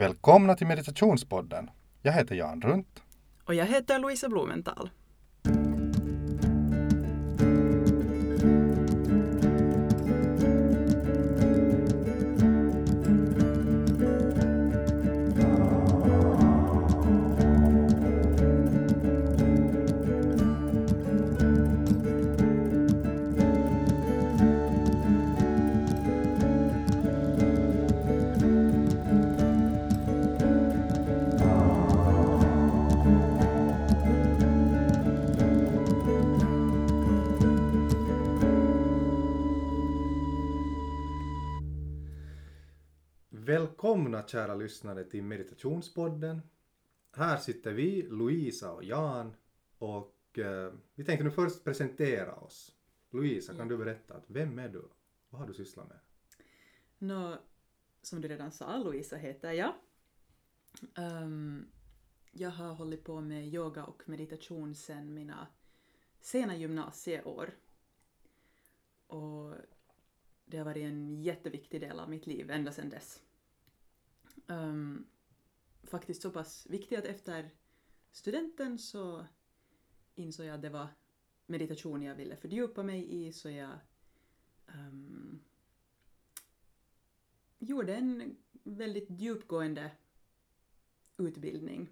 Välkomna till Meditationspodden. Jag heter Jan Runt. Och jag heter Louise Blumenthal. Välkomna kära lyssnare till Meditationspodden. Här sitter vi, Louisa och Jan och eh, vi tänkte nu först presentera oss. Louisa, kan du berätta, att vem är du? Vad har du sysslat med? Nå, som du redan sa, Louisa heter jag. Ehm, jag har hållit på med yoga och meditation sedan mina sena gymnasieår. Och det har varit en jätteviktig del av mitt liv ända sedan dess um, faktiskt så pass viktig att efter studenten så insåg jag att det var meditation jag ville fördjupa mig i så jag um, gjorde en väldigt djupgående utbildning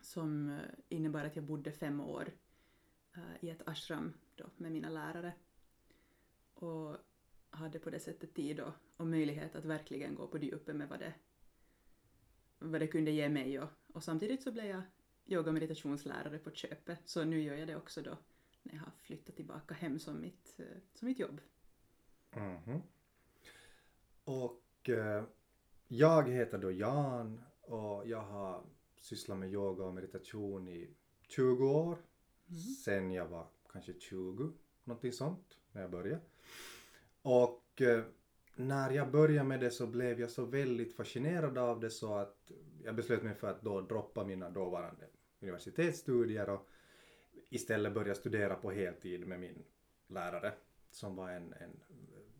som eh, innebar att jag bodde fem år uh, i ett ashram då med mina lärare. Och hade på det sättet tid och, och möjlighet att verkligen gå på djupet med vad det, vad det kunde ge mig och, och samtidigt så blev jag yoga och meditationslärare på köpet så nu gör jag det också då när jag har flyttat tillbaka hem som mitt, eh, som mitt jobb. Mhm. Och eh, jag heter då Jan och jag har sysslat med yoga och meditation i 20 år. Sen jag var kanske 20, någonting sånt, när jag började. Och eh, när jag började med det så blev jag så väldigt fascinerad av det så att jag beslöt mig för att då droppa mina dåvarande universitetsstudier och istället börja studera på heltid med min lärare som var en, en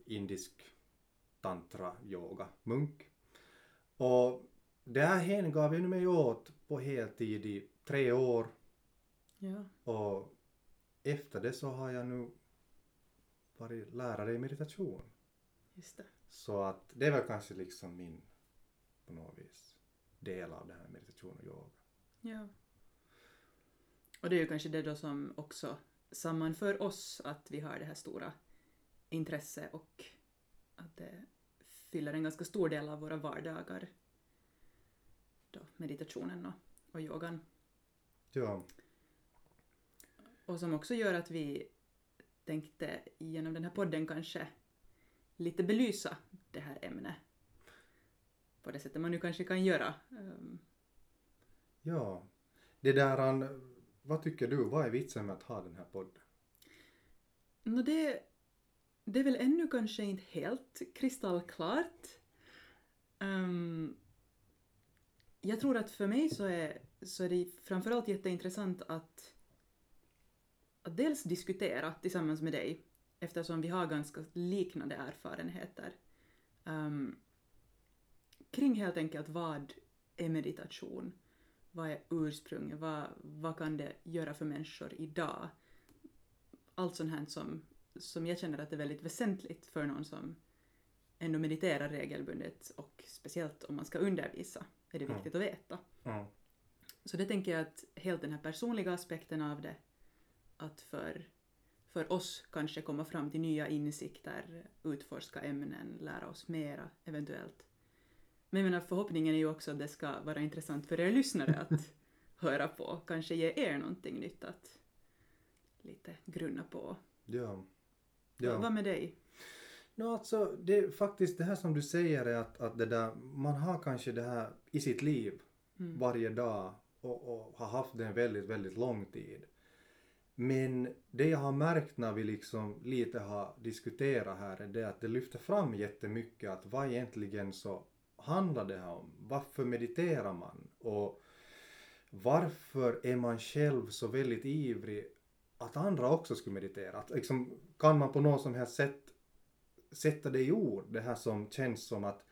indisk tantra yoga munk. Och det här hängav jag mig åt på heltid i tre år Ja. och efter det så har jag nu varit lärare i meditation. Just det. Så att det är väl kanske liksom min, på något vis, del av det här med meditation och yoga. Ja. Och det är ju kanske det då som också sammanför oss, att vi har det här stora intresse och att det fyller en ganska stor del av våra vardagar. Då meditationen och, och yogan. Ja, Och som också gör att vi tänkte genom den här podden kanske lite belysa det här ämnet på det sättet man nu kanske kan göra. Ehm, ja. Det där, vad tycker du, vad är vitsen med att ha den här podden? Nå det, det är väl ännu kanske inte helt kristallklart. Ehm, jag tror att för mig så är, så är det framförallt jätteintressant att, att dels diskutera tillsammans med dig eftersom vi har ganska liknande erfarenheter ehm, kring helt enkelt vad är meditation? Vad är ursprunget? Vad, vad kan det göra för människor idag? allt sånt här som, som jag känner att det är väldigt väsentligt för någon som ändå mediterar regelbundet och speciellt om man ska undervisa är det Mm. viktigt att veta. Mm. Så det tänker jag att helt den här personliga aspekten av det, att för, för oss kanske komma fram till nya insikter, utforska ämnen, lära oss mera eventuellt. Men jag menar, förhoppningen är ju också att det ska vara intressant för er lyssnare att höra på, kanske ge er någonting nytt att lite grunna på. Ja. Vad Ja. med dig? No, alltså, det är faktiskt det här som du säger är att, att det där, man har kanske det här i sitt liv Mm. varje dag och, och har haft det en väldigt, väldigt lång tid. Men det jag har märkt när vi liksom lite har diskuterat här är det att det lyfter fram jättemycket att vad egentligen så handlar det här om? Varför mediterar man? Och varför är man själv så väldigt ivrig att andra också skulle meditera? Att liksom, kan man på något som helst sätt sätta det i ord, det här som känns som att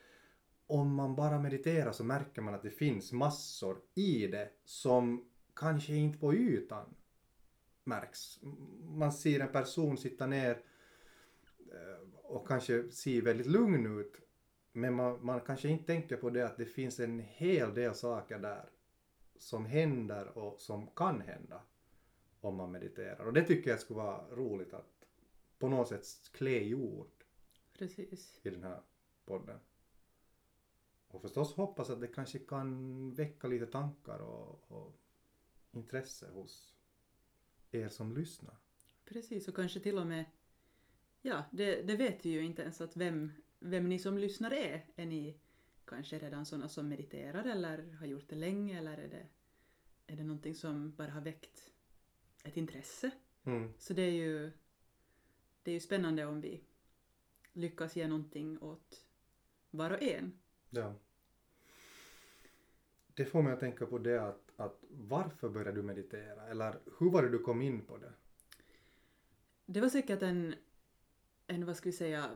om man bara mediterar så märker man att det finns massor i det som kanske inte på ytan märks. Man ser en person sitta ner eh, och kanske ser väldigt lugn ut men man, man kanske inte tänker på det att det finns en hel del saker där som händer och som kan hända om man mediterar. Och det tycker jag skulle vara roligt att på något sätt klä i ord Precis. i den här podden. Och förstås hoppas att det kanske kan väcka lite tankar och, och intresse hos er som lyssnar. Precis, och kanske till och med, ja, det, det vet vi ju inte ens att vem, vem ni som lyssnar är. Är ni kanske redan sådana som mediterar eller har gjort det länge eller är det, är det någonting som bara har väckt ett intresse? Mm. Så det är ju, det är ju spännande om vi lyckas ge någonting åt var och en. Ja. Det får mig att tänka på det att, att varför började du meditera? Eller hur var det du kom in på det? Det var säkert en, en vad ska vi säga,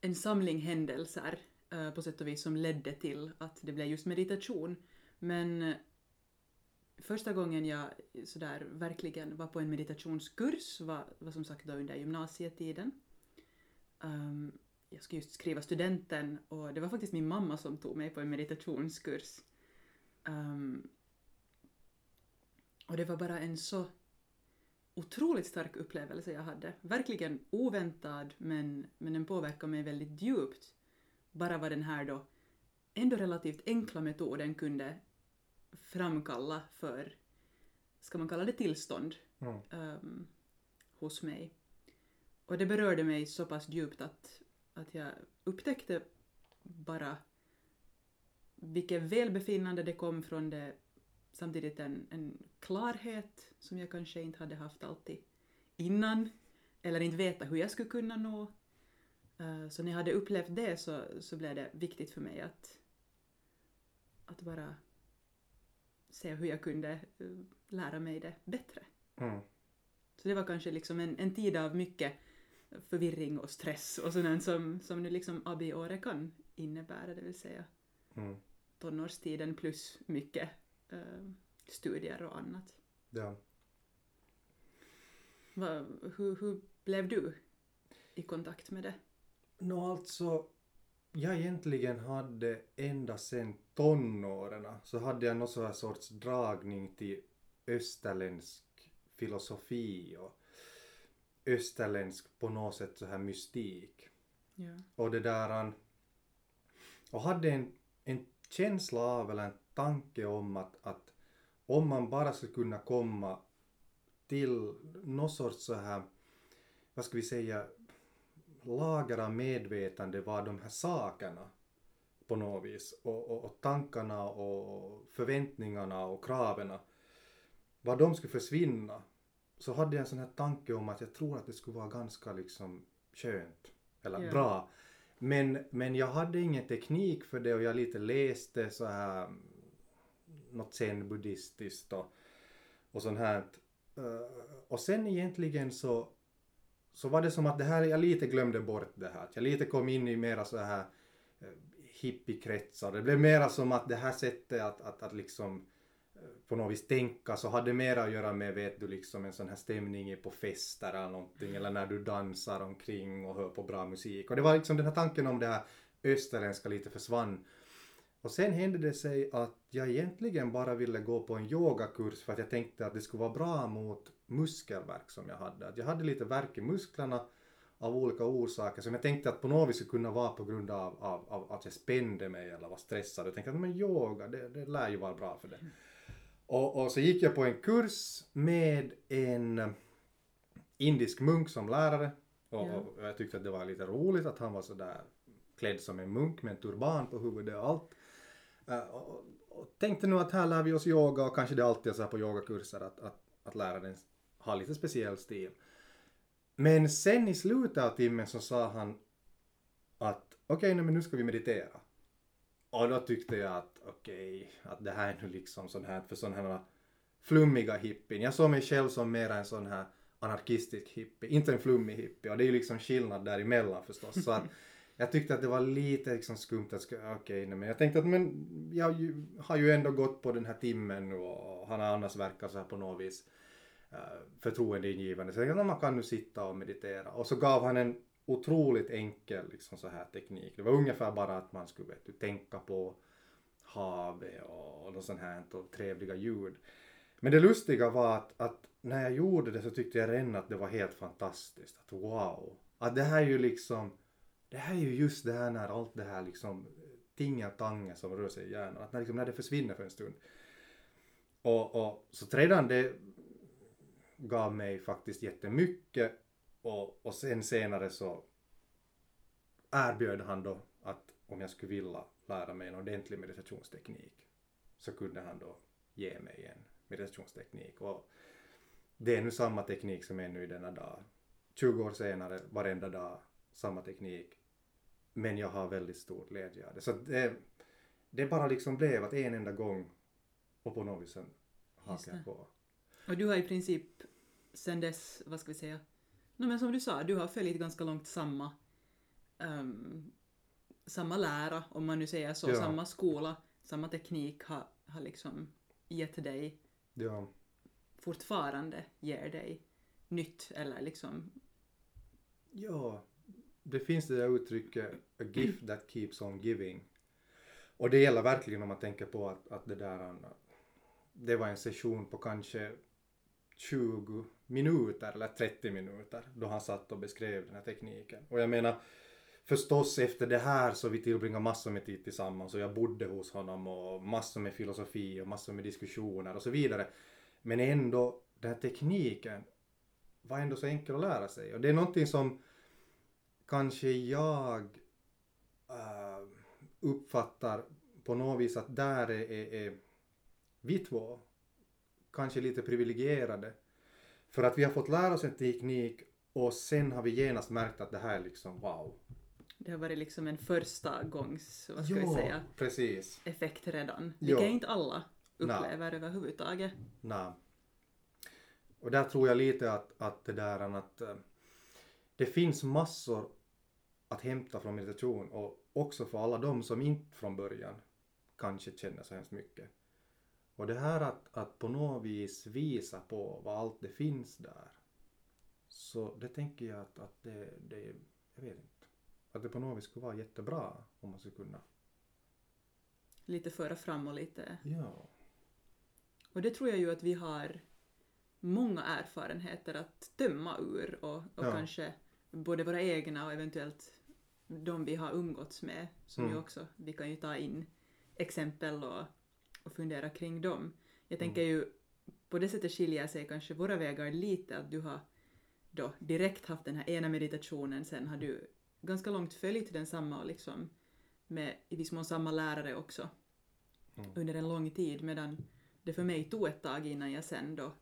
en samling händelser eh, på sätt och vis som ledde till att det blev just meditation. Men eh, första gången jag sådär verkligen var på en meditationskurs var, var som sagt då under gymnasietiden. Um, jag skulle just skriva studenten och det var faktiskt min mamma som tog mig på en meditationskurs. Um, och det var bara en så otroligt stark upplevelse jag hade. Verkligen oväntad men, men den påverkade mig väldigt djupt. Bara vad den här då ändå relativt enkla metoden kunde framkalla för, ska man kalla det tillstånd, Mm. um, hos mig. Och det berörde mig så pass djupt att, att jag upptäckte bara vilket välbefinnande det kom från det, samtidigt en, en klarhet som jag kanske inte hade haft alltid innan, eller inte veta hur jag skulle kunna nå. Eh, Så när jag hade upplevt det så, så blev det viktigt för mig att, att bara se hur jag kunde eh, lära mig det bättre. Mm. Så det var kanske liksom en, en tid av mycket förvirring och stress och sådant som, som nu liksom ABI-året kan innebära, det vill säga Mm. tonårstiden plus mycket eh, studier och annat. Ja. Va, hur, hur blev du i kontakt med det? Nå alltså, jag egentligen hade ända sedan tonåren så hade jag någon sorts dragning till österländsk filosofi och österländsk på något sätt så här mystik. Ja. Och det där och hade en, en känsla av eller en tanke om att, att om man bara skulle kunna komma till någon sorts så här, vad ska vi säga, lager av medvetande vad de här sakerna på något vis och, och, och tankarna och förväntningarna och kraven vad de skulle försvinna så hade jag en sån här tanke om att jag tror att det skulle vara ganska liksom skönt eller Ja. bra men, men jag hade ingen teknik för det och jag lite läste så här något zen-buddhistiskt och, och sånt här. Eh, Och sen egentligen så, så var det som att det här, jag lite glömde bort det här. Jag lite kom in i mera så här eh, hippiekretsar. Det blev mera som att det här sättet att, att, att liksom på något vis tänka så hade mera att göra med vet du liksom en sån här stämning på fester eller någonting eller när du dansar omkring och hör på bra musik och det var liksom den här tanken om det här österländska lite försvann och sen hände det sig att jag egentligen bara ville gå på en yogakurs för att jag tänkte att det skulle vara bra mot muskelvärk som jag hade. Att jag hade lite värk i musklerna av olika orsaker som jag tänkte att på något vis skulle kunna vara på grund av, av, av att jag spände mig eller var stressad. Jag tänkte att men yoga, det, det lär ju vara bra för det. Mm. Och, och så gick jag på en kurs med en indisk munk som lärare. Och, Ja. och jag tyckte att det var lite roligt att han var sådär klädd som en munk med en turban på huvudet och allt. Eh, och, och tänkte nu att här lär vi oss yoga och kanske det alltid är så här på yogakurser att, att, att läraren har lite speciell stil. Men sen i slutet av timmen så sa han att okej, men nu ska vi meditera. Och då tyckte jag att okej, att det här är nu liksom sån här för sån här flummiga hippien. Jag såg mig själv som mer en sån här anarkistisk hippie, inte en flummig hippie. Och det är ju liksom skillnad däremellan förstås. Så att jag tyckte att det var lite liksom skumt att, okej, nej, men jag tänkte att men jag har ju- har ju ändå gått på den här timmen nu och han har annars verkat så här på något vis uh, förtroendeingivande. Så jag tänkte att man kan nu sitta och meditera. Och så gav han en otroligt enkel liksom så här teknik. Det var ungefär bara att man skulle vet du, tänka på havet och, och något sånt här och trevliga ljud. Men det lustiga var att, att när jag gjorde det så tyckte jag redan att det var helt fantastiskt. Att wow! Att det här är ju liksom, det här är ju just det här när allt det här liksom tingen tangen som rör sig i hjärnan, att när, liksom, när det försvinner för en stund. Och, och så redan det gav mig faktiskt jättemycket och, och sen senare så erbjöd han då att om jag skulle vilja lära mig en ordentlig meditationsteknik så kunde han då ge mig en meditationsteknik och det är nu samma teknik som ännu i denna dag. 20 år senare, varenda dag, samma teknik. Men jag har väldigt stor glädje av det. Så det, det bara liksom blev att en enda gång och på något vis sen hakade jag på. Och du har i princip sen dess, vad ska vi säga, no, men som du sa, du har följt ganska långt samma ehm, samma lära, om man nu säger så, Ja. samma skola, samma teknik har, har liksom gett dig, Ja, fortfarande ger dig nytt eller liksom, ja, det finns det där uttrycket a gift that keeps on giving. Och det gäller verkligen om man tänker på att, att det där det var en session på kanske 20 minuter eller 30 minuter då han satt och beskrev den här tekniken. Och jag menar förstås efter det här så vi tillbringade massor med tid tillsammans och jag bodde hos honom och massor med filosofi och massor med diskussioner och så vidare. Men ändå, den här tekniken var ändå så enkel att lära sig och det är någonting som kanske jag äh, uppfattar på något vis att där är, är, är vi två kanske lite privilegierade för att vi har fått lära oss en teknik och sen har vi genast märkt att det här är liksom wow. det har varit liksom en första gångs, vad ska vi säga, precis. effekt redan. Vilket inte alla upplever överhuvudtaget. Nej. Och där tror jag lite att, att det där att eh, det finns massor att hämta från meditation och också för alla de som inte från början kanske känner så hemskt mycket. Och det här att, att på något vis visa på vad allt det finns där. Så det tänker jag att, att det, det, jag vet inte, att det på något vis skulle vara jättebra om man skulle kunna. Lite föra fram och lite Ja. Och det tror jag ju att vi har många erfarenheter att tömma ur och, och Ja. kanske både våra egna och eventuellt de vi har umgåtts med som Mm. ju också, vi kan ju ta in exempel och, och fundera kring dem. Jag tänker Mm. ju på det sättet skiljer sig kanske våra vägar lite att du har då direkt haft den här ena meditationen sen har du ganska långt följt densamma och liksom med i viss mån samma lärare också Mm. under en lång tid medan det för mig tog ett tag innan jag sen då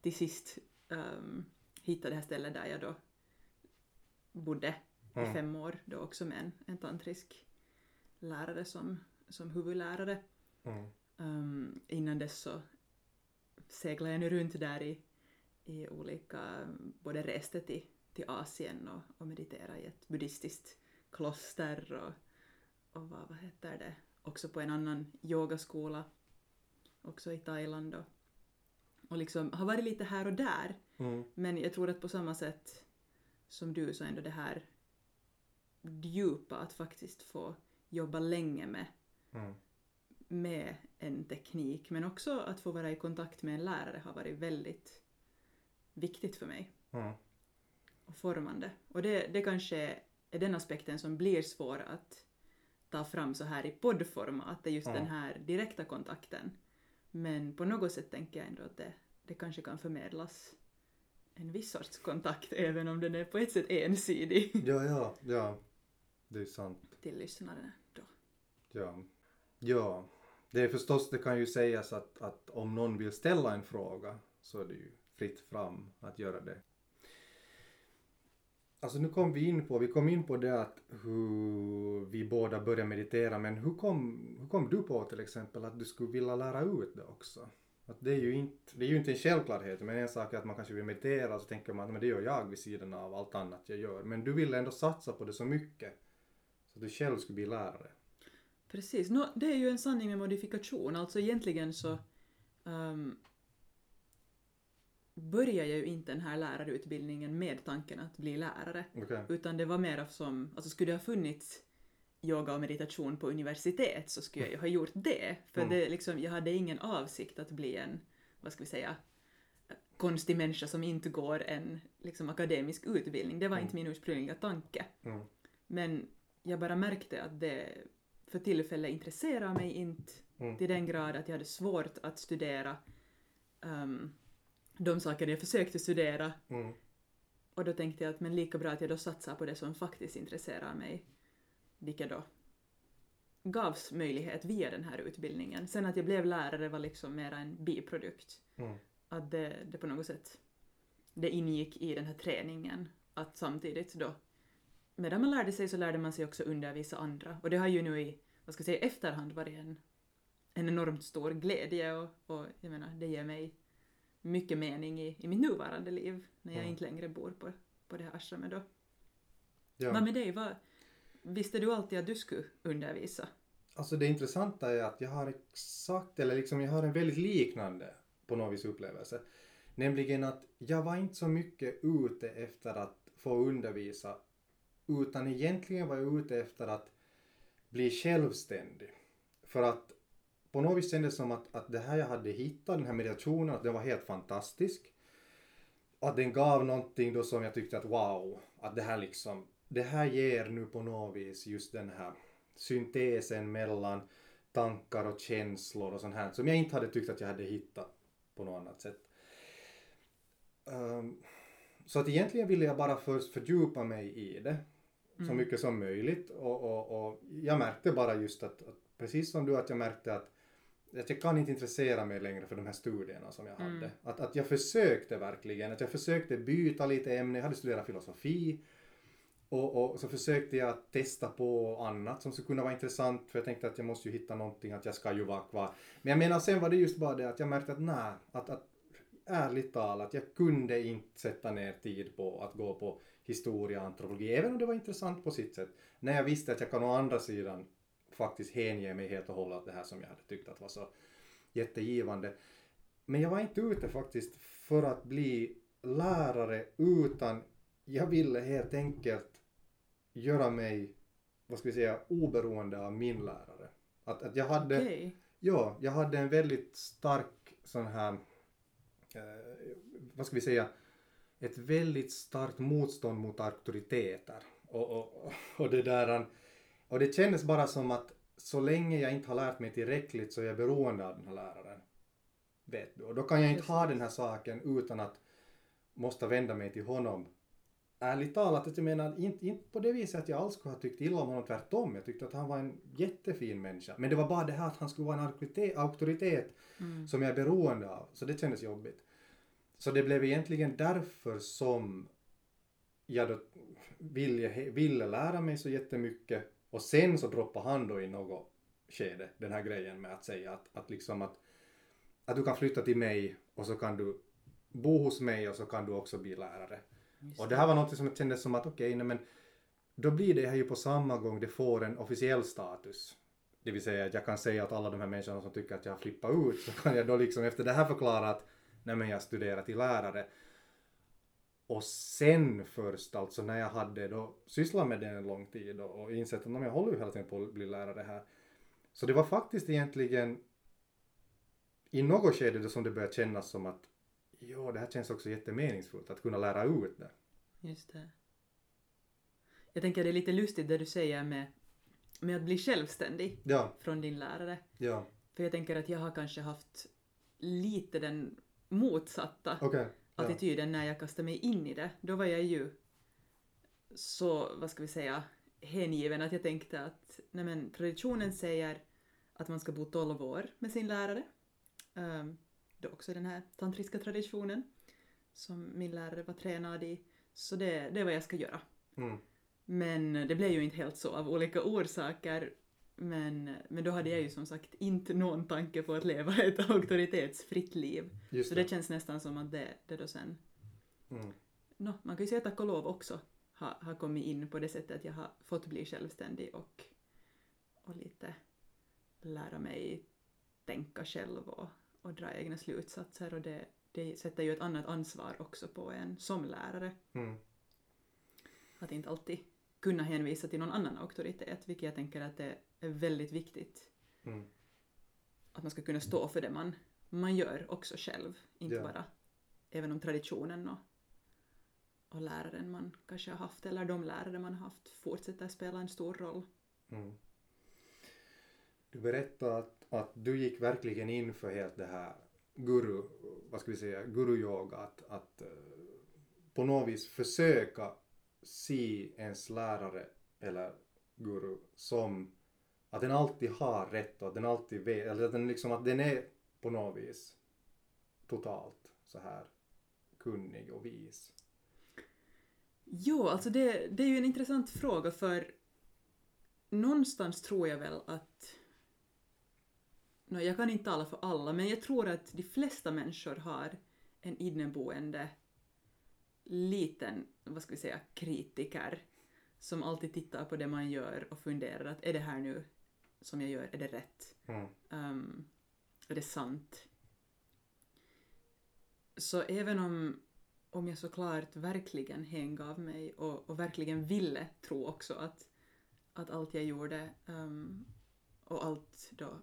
till sist um, hittade det här stället där jag då bodde i Mm. fem år då också med en, en tantrisk lärare som, som huvudlärare. Mm. Um, innan dess så seglade jag nu runt där i, i olika, både reste till, till Asien och, och mediterade i ett buddhistiskt kloster och, och vad, vad heter det, också på en annan yogaskola, också i Thailand och, och liksom har varit lite här och där Mm. men jag tror att på samma sätt som du så ändå det här djupa att faktiskt få jobba länge med Mm. Med en teknik men också att få vara i kontakt med en lärare har varit väldigt viktigt för mig Mm. och formande. Och det, det kanske är den aspekten som blir svår att ta fram så här i poddform, att det är just Mm. den här direkta kontakten. Men på något sätt tänker jag ändå att det, det kanske kan förmedlas en viss sorts kontakt även om den är på ett sätt ensidig Ja, ja, ja. Det är sant. till lyssnaren då. Ja. Ja. Det är förstås, det kan ju sägas att, att om någon vill ställa en fråga så är det ju fritt fram att göra det. Alltså nu kom vi in på, vi kom in på det att hur vi båda började meditera men hur kom, hur kom du på till exempel att du skulle vilja lära ut det också? Att det, är ju inte, det är ju inte en självklarhet men en sak är att man kanske vill meditera och så tänker man att det gör jag vid sidan av allt annat jag gör. Men du ville ändå satsa på det så mycket Så att du själv skulle bli lärare. Precis. Nå, det är ju en sanning med modifikation. Alltså egentligen så um, började jag ju inte den här lärarutbildningen med tanken att bli lärare. Okej. Utan det var mer som, alltså skulle det ha funnits yoga och meditation på universitet så skulle jag ju ha gjort det. För Mm. det liksom, jag hade ingen avsikt att bli en, vad ska vi säga, konstig människa som inte går en liksom, akademisk utbildning. Det var Mm. inte min ursprungliga tanke. Mm. Men jag bara märkte att det för tillfället intresserade mig inte Mm. till den grad att jag hade svårt att studera um, de saker jag försökte studera Mm. och då tänkte jag att men lika bra att jag då satsar på det som faktiskt intresserar mig, vilket då gavs möjlighet via den här utbildningen. Sen att jag blev lärare var liksom mera en biprodukt. Mm. Att det, det på något sätt det ingick i den här träningen att samtidigt då medan man lärde sig så lärde man sig också undervisa andra och det har ju nu i, vad ska jag säga, efterhand varit en, en enormt stor glädje och, och jag menar det ger mig mycket mening i, i mitt nuvarande liv när jag Mm. inte längre bor på, på det här ashramet då. Ja. Vad med dig, vad, visste du alltid att du skulle undervisa? Alltså det intressanta är att jag har exakt, eller liksom jag har en väldigt liknande på något vis upplevelse. Nämligen att jag var inte så mycket ute efter att få undervisa utan egentligen var jag ute efter att bli självständig. För att på något vis kändes det som att, att det här jag hade hittat, den här meditationen, att den var helt fantastisk. Och att den gav någonting då som jag tyckte att wow, att det här liksom, det här ger nu på något vis just den här syntesen mellan tankar och känslor och sånt här som jag inte hade tyckt att jag hade hittat på något annat sätt. Um, så att egentligen ville jag bara först fördjupa mig i det så Mm. mycket som möjligt och, och, och jag märkte bara just att, att precis som du att jag märkte att att jag kan inte intressera mig längre för de här studierna som jag Mm. hade. Att, att jag försökte verkligen, att jag försökte byta lite ämne, jag hade studerat filosofi och, och så försökte jag testa på annat som skulle kunna vara intressant för jag tänkte att jag måste ju hitta någonting, att jag ska ju vara kvar. Men jag menar sen var det just bara det att jag märkte att nej, att, att ärligt talat, jag kunde inte sätta ner tid på att gå på historia och antropologi, även om det var intressant på sitt sätt. När jag visste att jag kan å andra sidan faktiskt hänge mig helt och hållet det här som jag hade tyckt att var så jättegivande. Men jag var inte ute faktiskt för att bli lärare utan jag ville helt enkelt göra mig, vad ska vi säga, oberoende av min lärare. Att, att jag hade, Okej. ja, jag hade en väldigt stark sån här, eh, vad ska vi säga, ett väldigt starkt motstånd mot auktoriteter. Och, och, och det där, och det kändes bara som att så länge jag inte har lärt mig tillräckligt så är jag beroende av den här läraren. Vet du? Och då kan jag inte ha den här saken utan att måste vända mig till honom. Ärligt talat, jag menar inte, inte på det viset att jag alls skulle ha tyckt illa om honom, tvärtom. Jag tyckte att han var en jättefin människa. Men det var bara det här att han skulle vara en auktoritet, auktoritet Mm. som jag är beroende av. Så det kändes jobbigt. Så det blev egentligen därför som jag då ville, ville lära mig så jättemycket och sen så droppade han då i något skede den här grejen med att säga att, att liksom att, att du kan flytta till mig och så kan du bo hos mig och så kan du också bli lärare. Just Och det här var något som kändes som att okej, nej men då blir det här ju på samma gång det får en officiell status. Det vill säga att jag kan säga att alla de här människorna som tycker att jag har flippat ut så kan jag då liksom efter det här förklara att nej men jag studerar till lärare. Och sen först alltså när jag hade då sysslat med det en lång tid och, och insett att "Nej, men jag håller ju hela tiden på att bli lärare här. Så det var faktiskt egentligen i något skede då som det började kännas som att ja, det här känns också jättemeningsfullt att kunna lära ut det. Just det. Jag tänker det är lite lustigt det du säger med, med att bli självständig Ja, från din lärare. ja, För jag tänker att jag har kanske haft lite den motsatta ja. attityden när jag kastade mig in i det. Då var jag ju så, vad ska vi säga, hängiven att jag tänkte att nej men, traditionen säger att man ska bo 12 år med sin lärare. Um, det är också den här tantriska traditionen som min lärare var tränad i. Så det, det är vad jag ska göra. Mm. Men det blev ju inte helt så av olika orsaker. Men, men då hade jag ju som sagt inte någon tanke på att leva ett auktoritetsfritt liv. Just Så det. det känns nästan som att det, det då sen... Mm. No, man kan ju säga tack och lov också har, har kommit in på det sättet att jag har fått bli självständig och, och lite lära mig tänka själv och, och dra egna slutsatser och det, det sätter ju ett annat ansvar också på en som lärare. Mm. Att inte alltid kunna hänvisa till någon annan auktoritet, vilket jag tänker att det är väldigt viktigt. Mm. Att man ska kunna stå för det man, man gör också själv, inte Ja. bara även om traditionen och, och läraren man kanske har haft eller de lärare man har haft fortsätter spela en stor roll. Mm. Du berättade att, att du gick verkligen in för helt det här guru, vad ska vi säga, guru-yoga, att, att eh, på något vis försöka se ens lärare eller guru som att den alltid har rätt och att den alltid vet, eller att den liksom att den är på något vis totalt så här kunnig och vis. Jo, alltså det, det är ju en intressant fråga för någonstans tror jag väl att Nå, jag kan inte tala för alla, men jag tror att de flesta människor har en inneboende liten, vad ska vi säga, kritiker som alltid tittar på det man gör och funderar att är det här nu som jag gör, är det rätt? Mm. Um, är det sant? Så även om, om jag såklart verkligen hängav mig och, och verkligen ville tro också att, att allt jag gjorde um, och allt då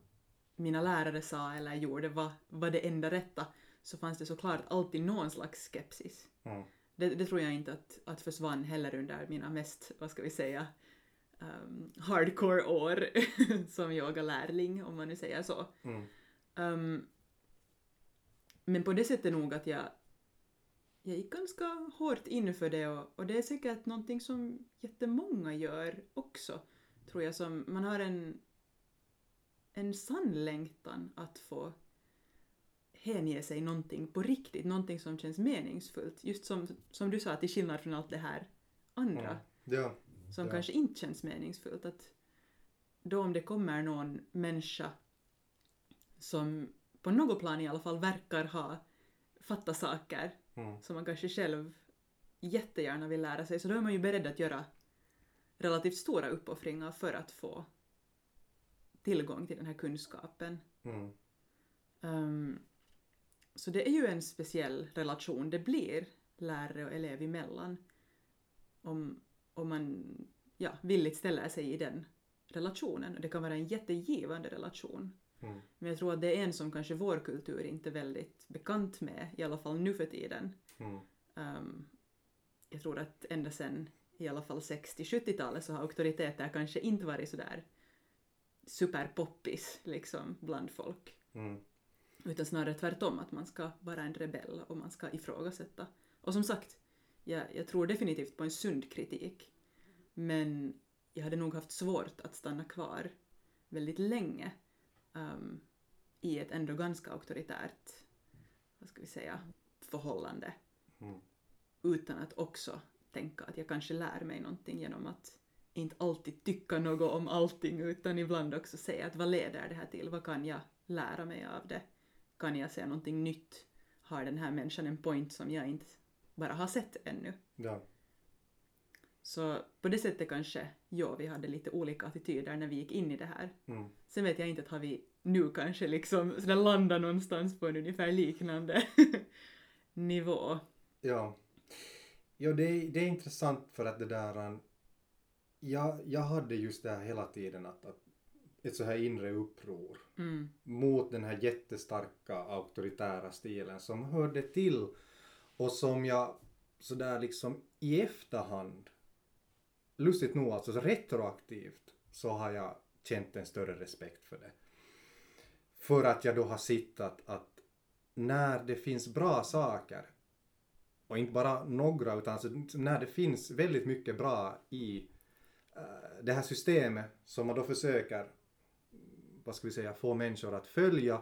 mina lärare sa eller gjorde var, var det enda rätta så fanns det såklart alltid någon slags skepsis. Mm. Det, det tror jag inte att, att försvann heller under mina mest, vad ska vi säga, um, hardcore år som yogalärling, om man nu säger så. Mm. Um, men på det sättet nog att jag, jag gick ganska hårt in för det och, och det är säkert någonting som jättemånga gör också, tror jag. Som, man har en, en sann längtan att få hänge sig någonting på riktigt, någonting som känns meningsfullt. Just som, som du sa, till skillnad från allt det här andra Mm. Ja. som Ja. kanske inte känns meningsfullt. Att då om det kommer någon människa som på något plan i alla fall verkar ha fatta saker Mm. som man kanske själv jättegärna vill lära sig så då är man ju beredd att göra relativt stora uppoffringar för att få tillgång till den här kunskapen. Mm. Ehm, så det är ju en speciell relation det blir lärare och elev emellan om, om man ja, villigt ställer sig i den relationen. Och det kan vara en jättegivande relation. Mm. Men jag tror att det är en som kanske vår kultur inte är väldigt bekant med, i alla fall nu för tiden. Mm. Ehm, jag tror att ända sedan i alla fall 60-70-talet så har auktoriteter kanske inte varit sådär superpoppis liksom bland folk. Mm. Utan snarare tvärtom, att man ska vara en rebell och man ska ifrågasätta. Och som sagt, jag, jag tror definitivt på en sund kritik. Men jag hade nog haft svårt att stanna kvar väldigt länge ehm, i ett ändå ganska auktoritärt, vad ska vi säga, förhållande. Mm. Utan att också tänka att jag kanske lär mig någonting genom att inte alltid tycka något om allting utan ibland också säga att vad leder det här till? Vad kan jag lära mig av det? Kan jag se någonting nytt? Har den här människan en point som jag inte bara har sett ännu? Ja. Så på det sättet kanske, ja, vi hade lite olika attityder när vi gick in i det här. Mm. Sen vet jag inte att har vi nu kanske liksom sådär landat någonstans på en ungefär liknande nivå. Ja. Ja, det är, det är intressant för att det där... um, Jag, jag hade just det här hela tiden att, att ett så här inre uppror Mm. mot den här jättestarka auktoritära stilen som hörde till och som jag sådär liksom i efterhand, lustigt nog alltså så retroaktivt, så har jag känt en större respekt för det. För att jag då har sett att, att när det finns bra saker och inte bara några utan alltså när det finns väldigt mycket bra i eh, det här systemet som man då försöker vad ska vi säga, få människor att följa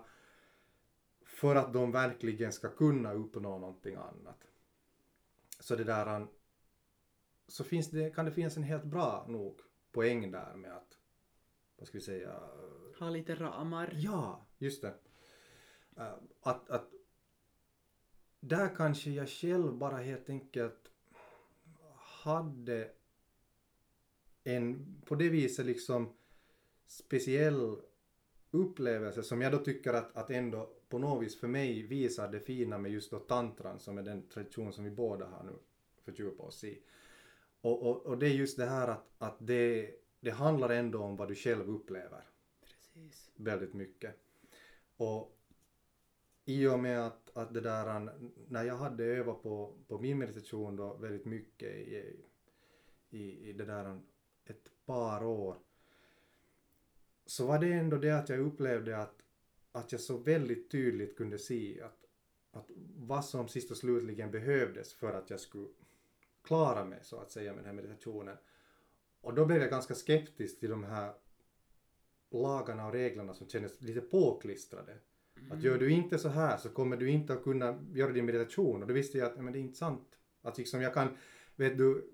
för att de verkligen ska kunna uppnå någonting annat. Så det där så finns det, kan det finnas en helt bra nog poäng där med att vad ska vi säga Ha lite ramar. Ja, just det. Uh, att, att där kanske jag själv bara helt enkelt hade en på det viset liksom speciell upplevelse som jag då tycker att, att ändå på något vis för mig visar det fina med just då tantran som är den tradition som vi båda har nu fördjupat oss i. Och, och, och det är just det här att, att det, det handlar ändå om vad du själv upplever Precis. väldigt mycket. Och i och med att, att det där, när jag hade övat på, på min meditation då väldigt mycket i, i, i det där ett par år så var det ändå det att jag upplevde att, att jag så väldigt tydligt kunde se att, att vad som sist och slutligen behövdes för att jag skulle klara mig så att säga med den här meditationen. Och då blev jag ganska skeptisk till de här lagarna och reglerna som kändes lite påklistrade. Att gör du inte så här så kommer du inte att kunna göra din meditation. Och då visste jag att men det är inte sant. Att liksom jag kan, vet du,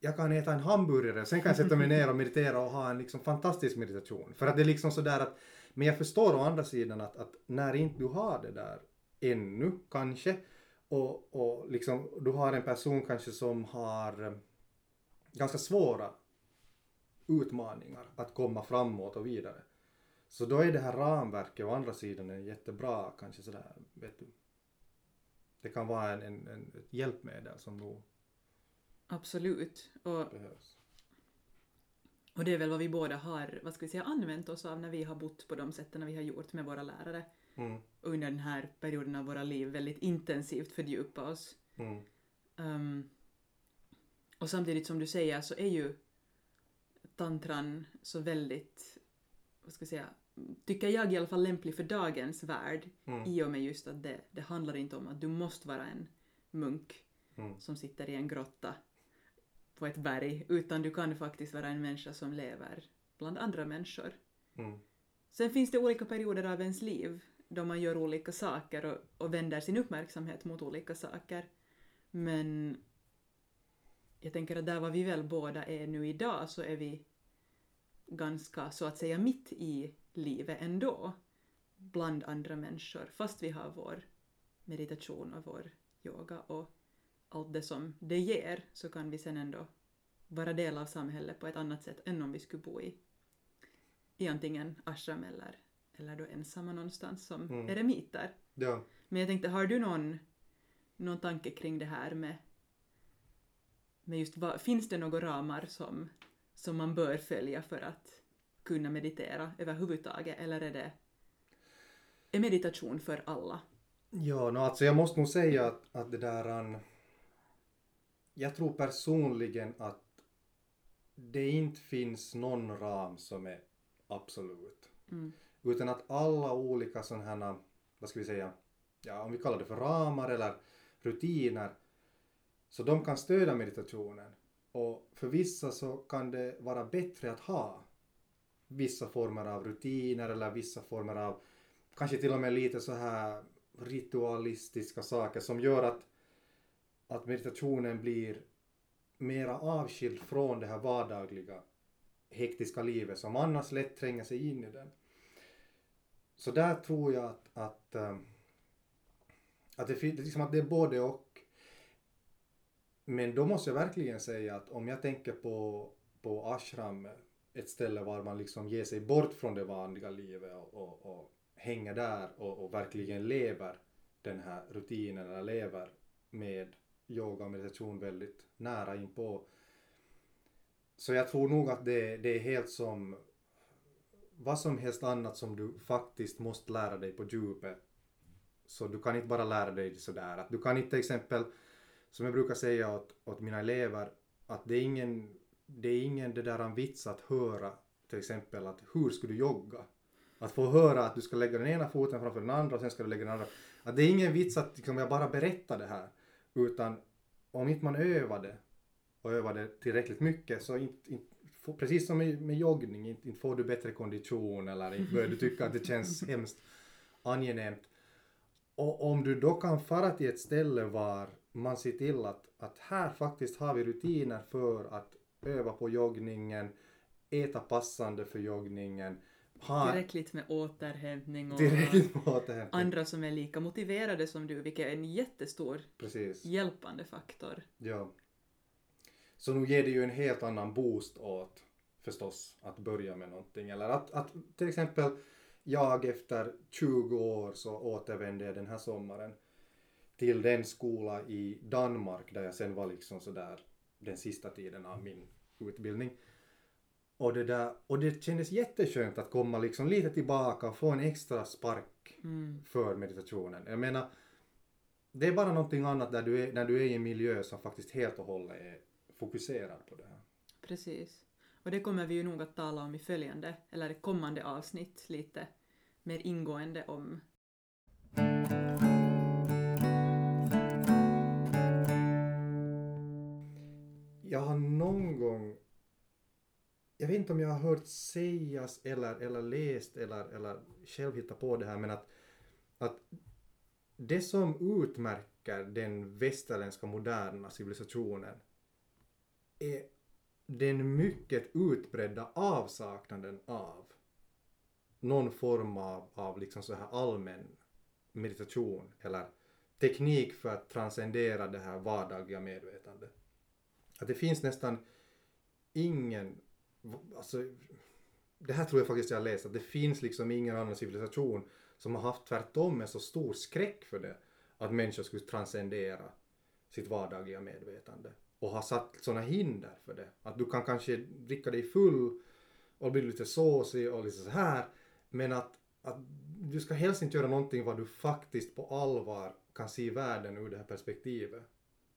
jag kan äta en hamburgare och sen kan jag sätta mig ner och meditera och ha en liksom fantastisk meditation. För att det är liksom sådär att, men jag förstår å andra sidan att, att när inte du har det där ännu kanske och, och liksom du har en person kanske som har eh, ganska svåra utmaningar att komma framåt och vidare. Så då är det här ramverket å andra sidan en jättebra kanske sådär, vet du. Det kan vara en, en, en ett hjälpmedel som nog Absolut. Och, behövs. och det är väl vad vi båda har, vad ska vi säga, använt oss av när vi har bott på de sätten vi har gjort med våra lärare. Mm, Och under den här perioden av våra liv väldigt intensivt fördjupa oss. mm, Um, och samtidigt som du säger så är ju tantran så väldigt, vad ska jag säga, tycker jag i alla fall lämplig för dagens värld mm, i och med just att det, det handlar inte om att du måste vara en munk mm, som sitter i en grotta på ett berg, utan du kan faktiskt vara en människa som lever bland andra människor. mm, Sen finns det olika perioder av ens liv då man gör olika saker och, och vänder sin uppmärksamhet mot olika saker. Men jag tänker att där var vi väl båda är nu idag så är vi ganska så att säga mitt i livet ändå bland andra människor fast vi har vår meditation och vår yoga och allt det som det ger så kan vi sen ändå vara del av samhället på ett annat sätt än om vi skulle bo i, i antingen ashram eller, eller då ensamma någonstans som Mm. eremiter. ja. Men jag tänkte, har du någon, någon tanke kring det här med, med just vad, finns det några ramar som, som man bör följa för att kunna meditera överhuvudtaget eller är det är meditation för alla? Ja, no, alltså jag måste nog säga att, att det där... an- Jag tror personligen att det inte finns någon ram som är absolut. Mm. Utan att alla olika sådana här, vad ska vi säga, ja om vi kallar det för ramar eller rutiner, så de kan stödja meditationen. Och för vissa så kan det vara bättre att ha vissa former av rutiner eller vissa former av, kanske till och med lite så här ritualistiska saker som gör att, att meditationen blir mera avskild från det här vardagliga hektiska livet som annars lätt tränger sig in i den. Så där tror jag att, att, eh, att, det, liksom att det är både och. Men då måste jag verkligen säga att om jag tänker på, på ashram, ett ställe var man liksom ger sig bort från det vanliga livet och, och, och hänger där och, och verkligen lever den här rutinen eller lever med yoga och meditation väldigt nära inpå. Så jag tror nog att det, det är helt som vad som helst annat som du faktiskt måste lära dig på djupet. Så du kan inte bara lära dig det sådär. Att du kan inte till exempel, som jag brukar säga åt, åt mina elever, att det är ingen det är ingen det där en vits att höra till exempel att hur ska du jogga? Att få höra att du ska lägga den ena foten framför den andra och sen ska du lägga den andra. Att det är ingen vits att liksom, jag bara berättar det här. Utan om inte man övade och övade tillräckligt mycket så inte, inte, precis som med, med joggning, inte, inte får du bättre kondition eller inte börjar du tycka att det känns hemskt angenämt. Och om du då kan fara till ett ställe var man ser till att, att här faktiskt har vi rutiner för att öva på joggningen, äta passande för joggningen, ha Tillräckligt med återhämtning och tillräckligt med återhämtning. andra som är lika motiverade som du, vilket är en jättestor Precis. hjälpande faktor. Ja. Så nu ger det ju en helt annan boost åt förstås att börja med någonting. Eller att, att till exempel jag efter 20 år så återvände jag den här sommaren till den skola i Danmark där jag sen var liksom sådär den sista tiden av min utbildning. Och det, där, och det kändes jätteskönt att komma liksom lite tillbaka och få en extra spark Mm. för meditationen. Jag menar, det är bara någonting annat där du är, när du är i en miljö som faktiskt helt och hållet är fokuserad på det här. Precis. Och det kommer vi ju nog att tala om i följande, eller kommande avsnitt lite mer ingående om. Jag har någon gång, jag vet inte om jag har hört sägas eller, eller läst eller, eller själv hittat på det här, men att, att det som utmärker den västerländska moderna civilisationen är den mycket utbredda avsaknaden av någon form av, av liksom så här allmän meditation eller teknik för att transcendera det här vardagliga medvetandet. Att det finns nästan ingen, alltså det här tror jag faktiskt jag har läst, att det finns liksom ingen annan civilisation som har haft tvärtom en så stor skräck för det, att människor skulle transcendera sitt vardagliga medvetande och har satt sådana hinder för det. Att du kan kanske dricka dig full och bli lite såsig och lite så här, men att, att du ska helst inte göra någonting vad du faktiskt på allvar kan se världen ur det här perspektivet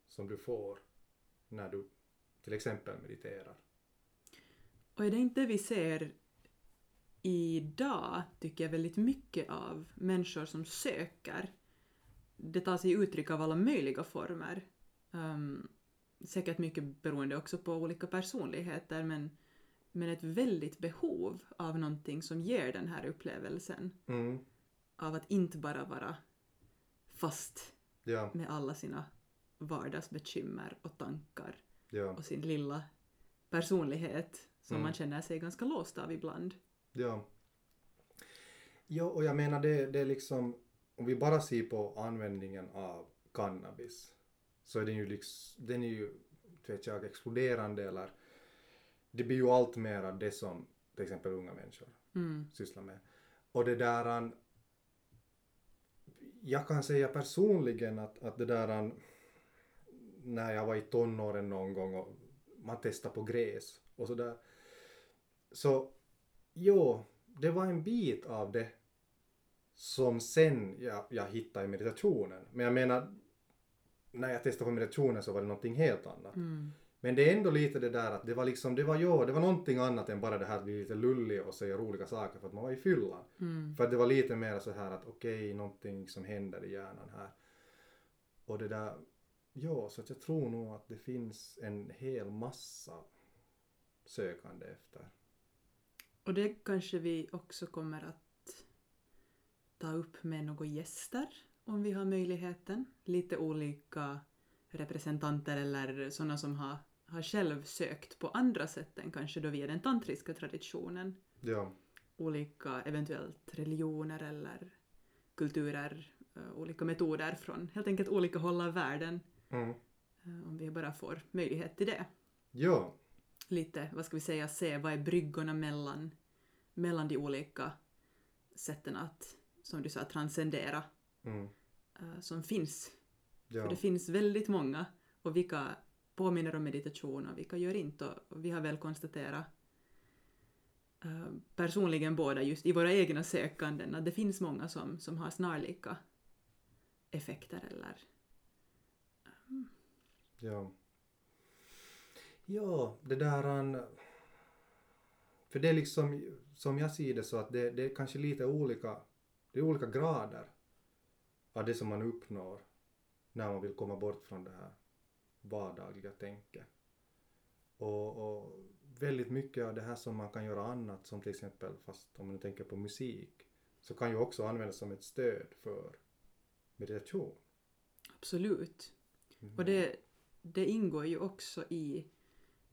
som du får när du till exempel mediterar. Och är det inte vi ser idag, tycker jag, väldigt mycket av människor som söker. Det tar sig uttryck av alla möjliga former. Um, säkert mycket beroende också på olika personligheter, men, men ett väldigt behov av någonting som ger den här upplevelsen Mm, av att inte bara vara fast ja, med alla sina vardagsbekymmer och tankar ja, och sin lilla personlighet som Mm. man känner sig ganska låst av ibland. ja. Ja, och jag menar det, det är liksom, om vi bara ser på användningen av cannabis så är den ju liksom, den är ju, vet jag, exploderande eller det blir ju allt mer av det som till exempel unga människor Mm. sysslar med. Och det där jag kan säga personligen att, att det där när jag var i tonåren någon gång och man testade på gräs och sådär. Så jo, det var en bit av det som sen jag, jag hittade i meditationen. Men jag menar, när jag testade på meditationen så var det någonting helt annat. Mm. Men det är ändå lite det där att det var liksom, det var jo, det var någonting annat än bara det här att bli lite lullig och säga roliga saker för att man var i fyllan. Mm. För att det var lite mer så här att okej, någonting som händer i hjärnan här. Och det där, ja, så att jag tror nog att det finns en hel massa sökande efter. Och det kanske vi också kommer att ta upp med några gäster om vi har möjligheten. Lite olika representanter eller sådana som har, har själv sökt på andra sätt än kanske då via den tantriska traditionen. Ja, Olika eventuellt religioner eller kulturer, eh, olika metoder från helt enkelt olika håll av världen. mm. eh, Om vi bara får möjlighet till det. ja, lite, vad ska vi säga, se vad är bryggorna mellan, mellan de olika sätten att, som du sa, transcendera mm. eh, som finns. För ja, det finns väldigt många och vilka påminner om meditation och vilka gör inte. Och- vi har väl konstaterat eh, personligen båda just i våra egna sökanden att det finns många som, som har snarlika effekter eller ja. Ja, det där. För det är liksom, som jag ser det så att det, det är kanske lite olika, det är olika grader av det som man uppnår när man vill komma bort från det här vardagliga tänket. Och, och väldigt mycket av det här som man kan göra annat, som till exempel, fast om man tänker på musik, så kan ju också användas som ett stöd för meditation. absolut. Och det, det ingår ju också i,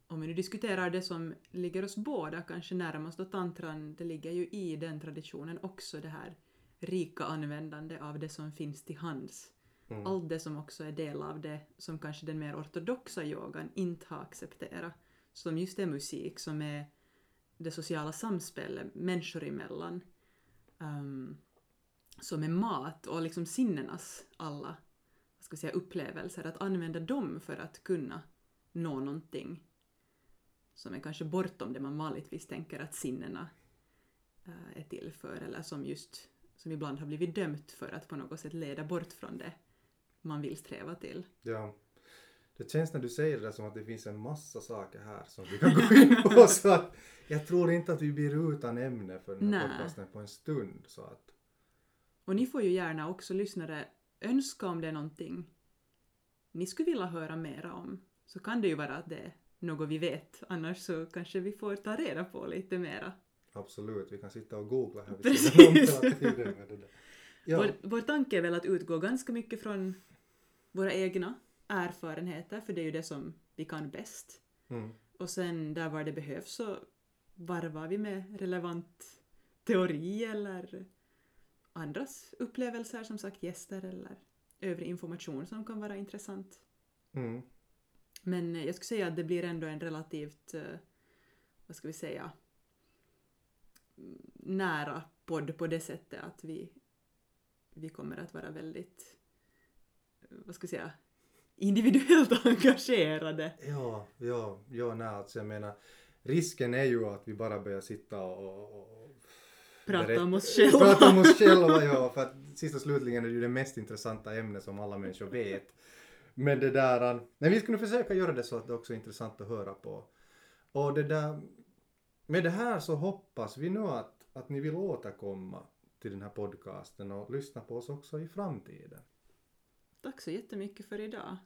om vi nu diskuterar det som ligger oss båda kanske närmast och tantran, det ligger ju i den traditionen också det här rika användande av det som finns till hands. Mm. allt det som också är del av det som kanske den mer ortodoxa yogan inte har accepterat. Som just är musik, som är det sociala samspelet människor emellan. Um, som är mat och liksom sinnenas alla vad ska säga, upplevelser. Att använda dem för att kunna nå någonting som är kanske bortom det man vanligtvis tänker att sinnena eh, är till för eller som just som ibland har blivit dömt för att på något sätt leda bort från det man vill sträva till. Ja. Det känns när du säger det som att det finns en massa saker här som vi kan gå in på så att jag tror inte att vi blir utan ämne för den här Nej. podcasten på en stund så att Och ni får ju gärna också lyssnare önska om det är någonting ni skulle vilja höra mera om. Så kan det ju vara att det något vi vet, annars så kanske vi får ta reda på lite mera. absolut, vi kan sitta och googla här Precis. Ja, Vår, vår tanke är väl att utgå ganska mycket från våra egna erfarenheter, för det är ju det som vi kan bäst. mm, Och sen där var det behövs så varvar vi med relevant teori eller andras upplevelser, som sagt gäster eller övrig information som kan vara intressant. mm, Men eh, jag skulle säga att det blir ändå en relativt, eh, vad ska vi säga, mm, nära podd på det sättet att vi, vi kommer att vara väldigt, eh, vad ska vi säga, individuellt engagerade. ja, ja, ja, nej, alltså jag menar risken är ju att vi bara börjar sitta och, och Prata om oss själva. Prata om oss själva, ja, för att sist och slutligen är det ju det mest intressanta ämnet som alla människor vet. Men det där, um, men vi skulle försöka göra det så att det också är intressant att höra på. Och det där, med det här så hoppas vi nu att, att ni vill återkomma till den här podcasten och lyssna på oss också i framtiden. Tack så jättemycket för idag.